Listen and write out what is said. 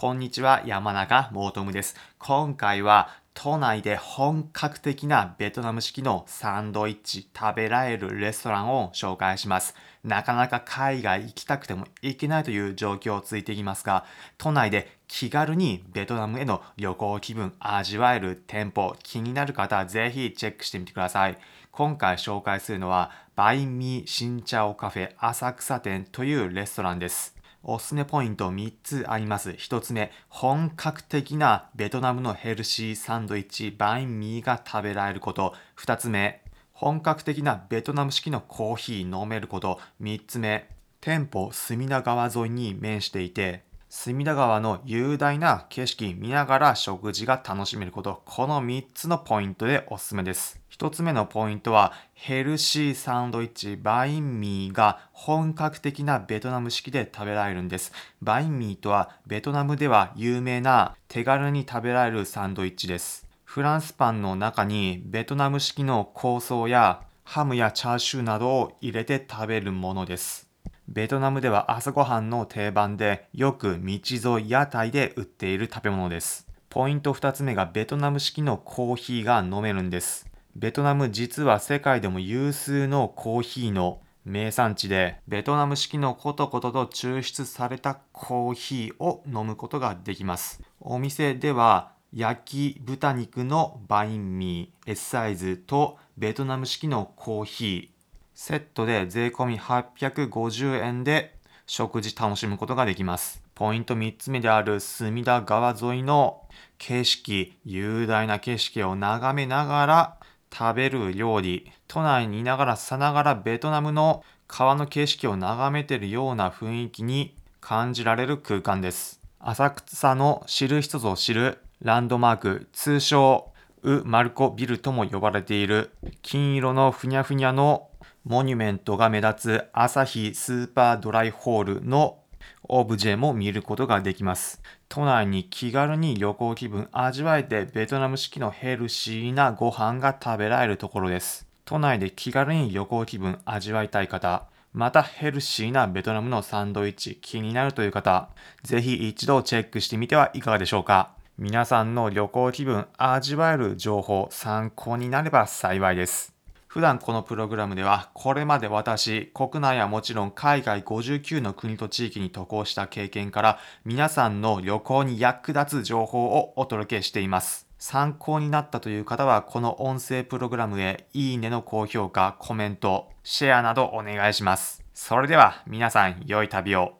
こんにちは、山中モートムです。今回は都内で本格的なベトナム式のサンドイッチ食べられるレストランを紹介します。なかなか海外行きたくても行けないという状況をついていきますが、都内で気軽にベトナムへの旅行気分味わえる店舗、気になる方はぜひチェックしてみてください。今回紹介するのは、バインミー新茶オカフェ浅草店というレストランです。おすすめポイント3つあります。1つ目、本格的なベトナムのヘルシーサンドイッチ、バインミーが食べられること。2つ目、本格的なベトナム式のコーヒー飲めること。3つ目、店舗隅田川沿いに面していて、隅田川の雄大な景色見ながら食事が楽しめること。この3つのポイントでおすすめです。1つ目のポイントは、ヘルシーサンドイッチ、バインミーが本格的なベトナム式で食べられるんです。バインミーとはベトナムでは有名な手軽に食べられるサンドイッチです。フランスパンの中にベトナム式の香草やハムやチャーシューなどを入れて食べるものです。ベトナムでは朝ごはんの定番でよく道沿い屋台で売っている食べ物です。ポイント2つ目がベトナム式のコーヒーが飲めるんです。ベトナム実は世界でも有数のコーヒーの名産地で、ベトナム式のコトコトと抽出されたコーヒーを飲むことができます。お店では焼き豚肉のバインミー S サイズとベトナム式のコーヒーセットで税込み850円で食事楽しむことができます。ポイント3つ目である隅田川沿いの景色、雄大な景色を眺めながら食べる料理、都内にいながらさながらベトナムの川の景色を眺めているような雰囲気に感じられる空間です。浅草の知る人ぞ知るランドマーク、通称ウ・マルコビルとも呼ばれている金色のふにゃふにゃのモニュメントが目立つ朝日スーパードライホールのオブジェも見ることができます。都内に気軽に旅行気分味わえてベトナム式のヘルシーなご飯が食べられるところです。都内で気軽に旅行気分味わいたい方、またヘルシーなベトナムのサンドイッチ気になるという方、ぜひ一度チェックしてみてはいかがでしょうか。皆さんの旅行気分味わえる情報参考になれば幸いです。普段このプログラムでは、これまで私、国内はもちろん海外59の国と地域に渡航した経験から、皆さんの旅行に役立つ情報をお届けしています。参考になったという方は、この音声プログラムへいいねの高評価、コメント、シェアなどお願いします。それでは皆さん、良い旅を。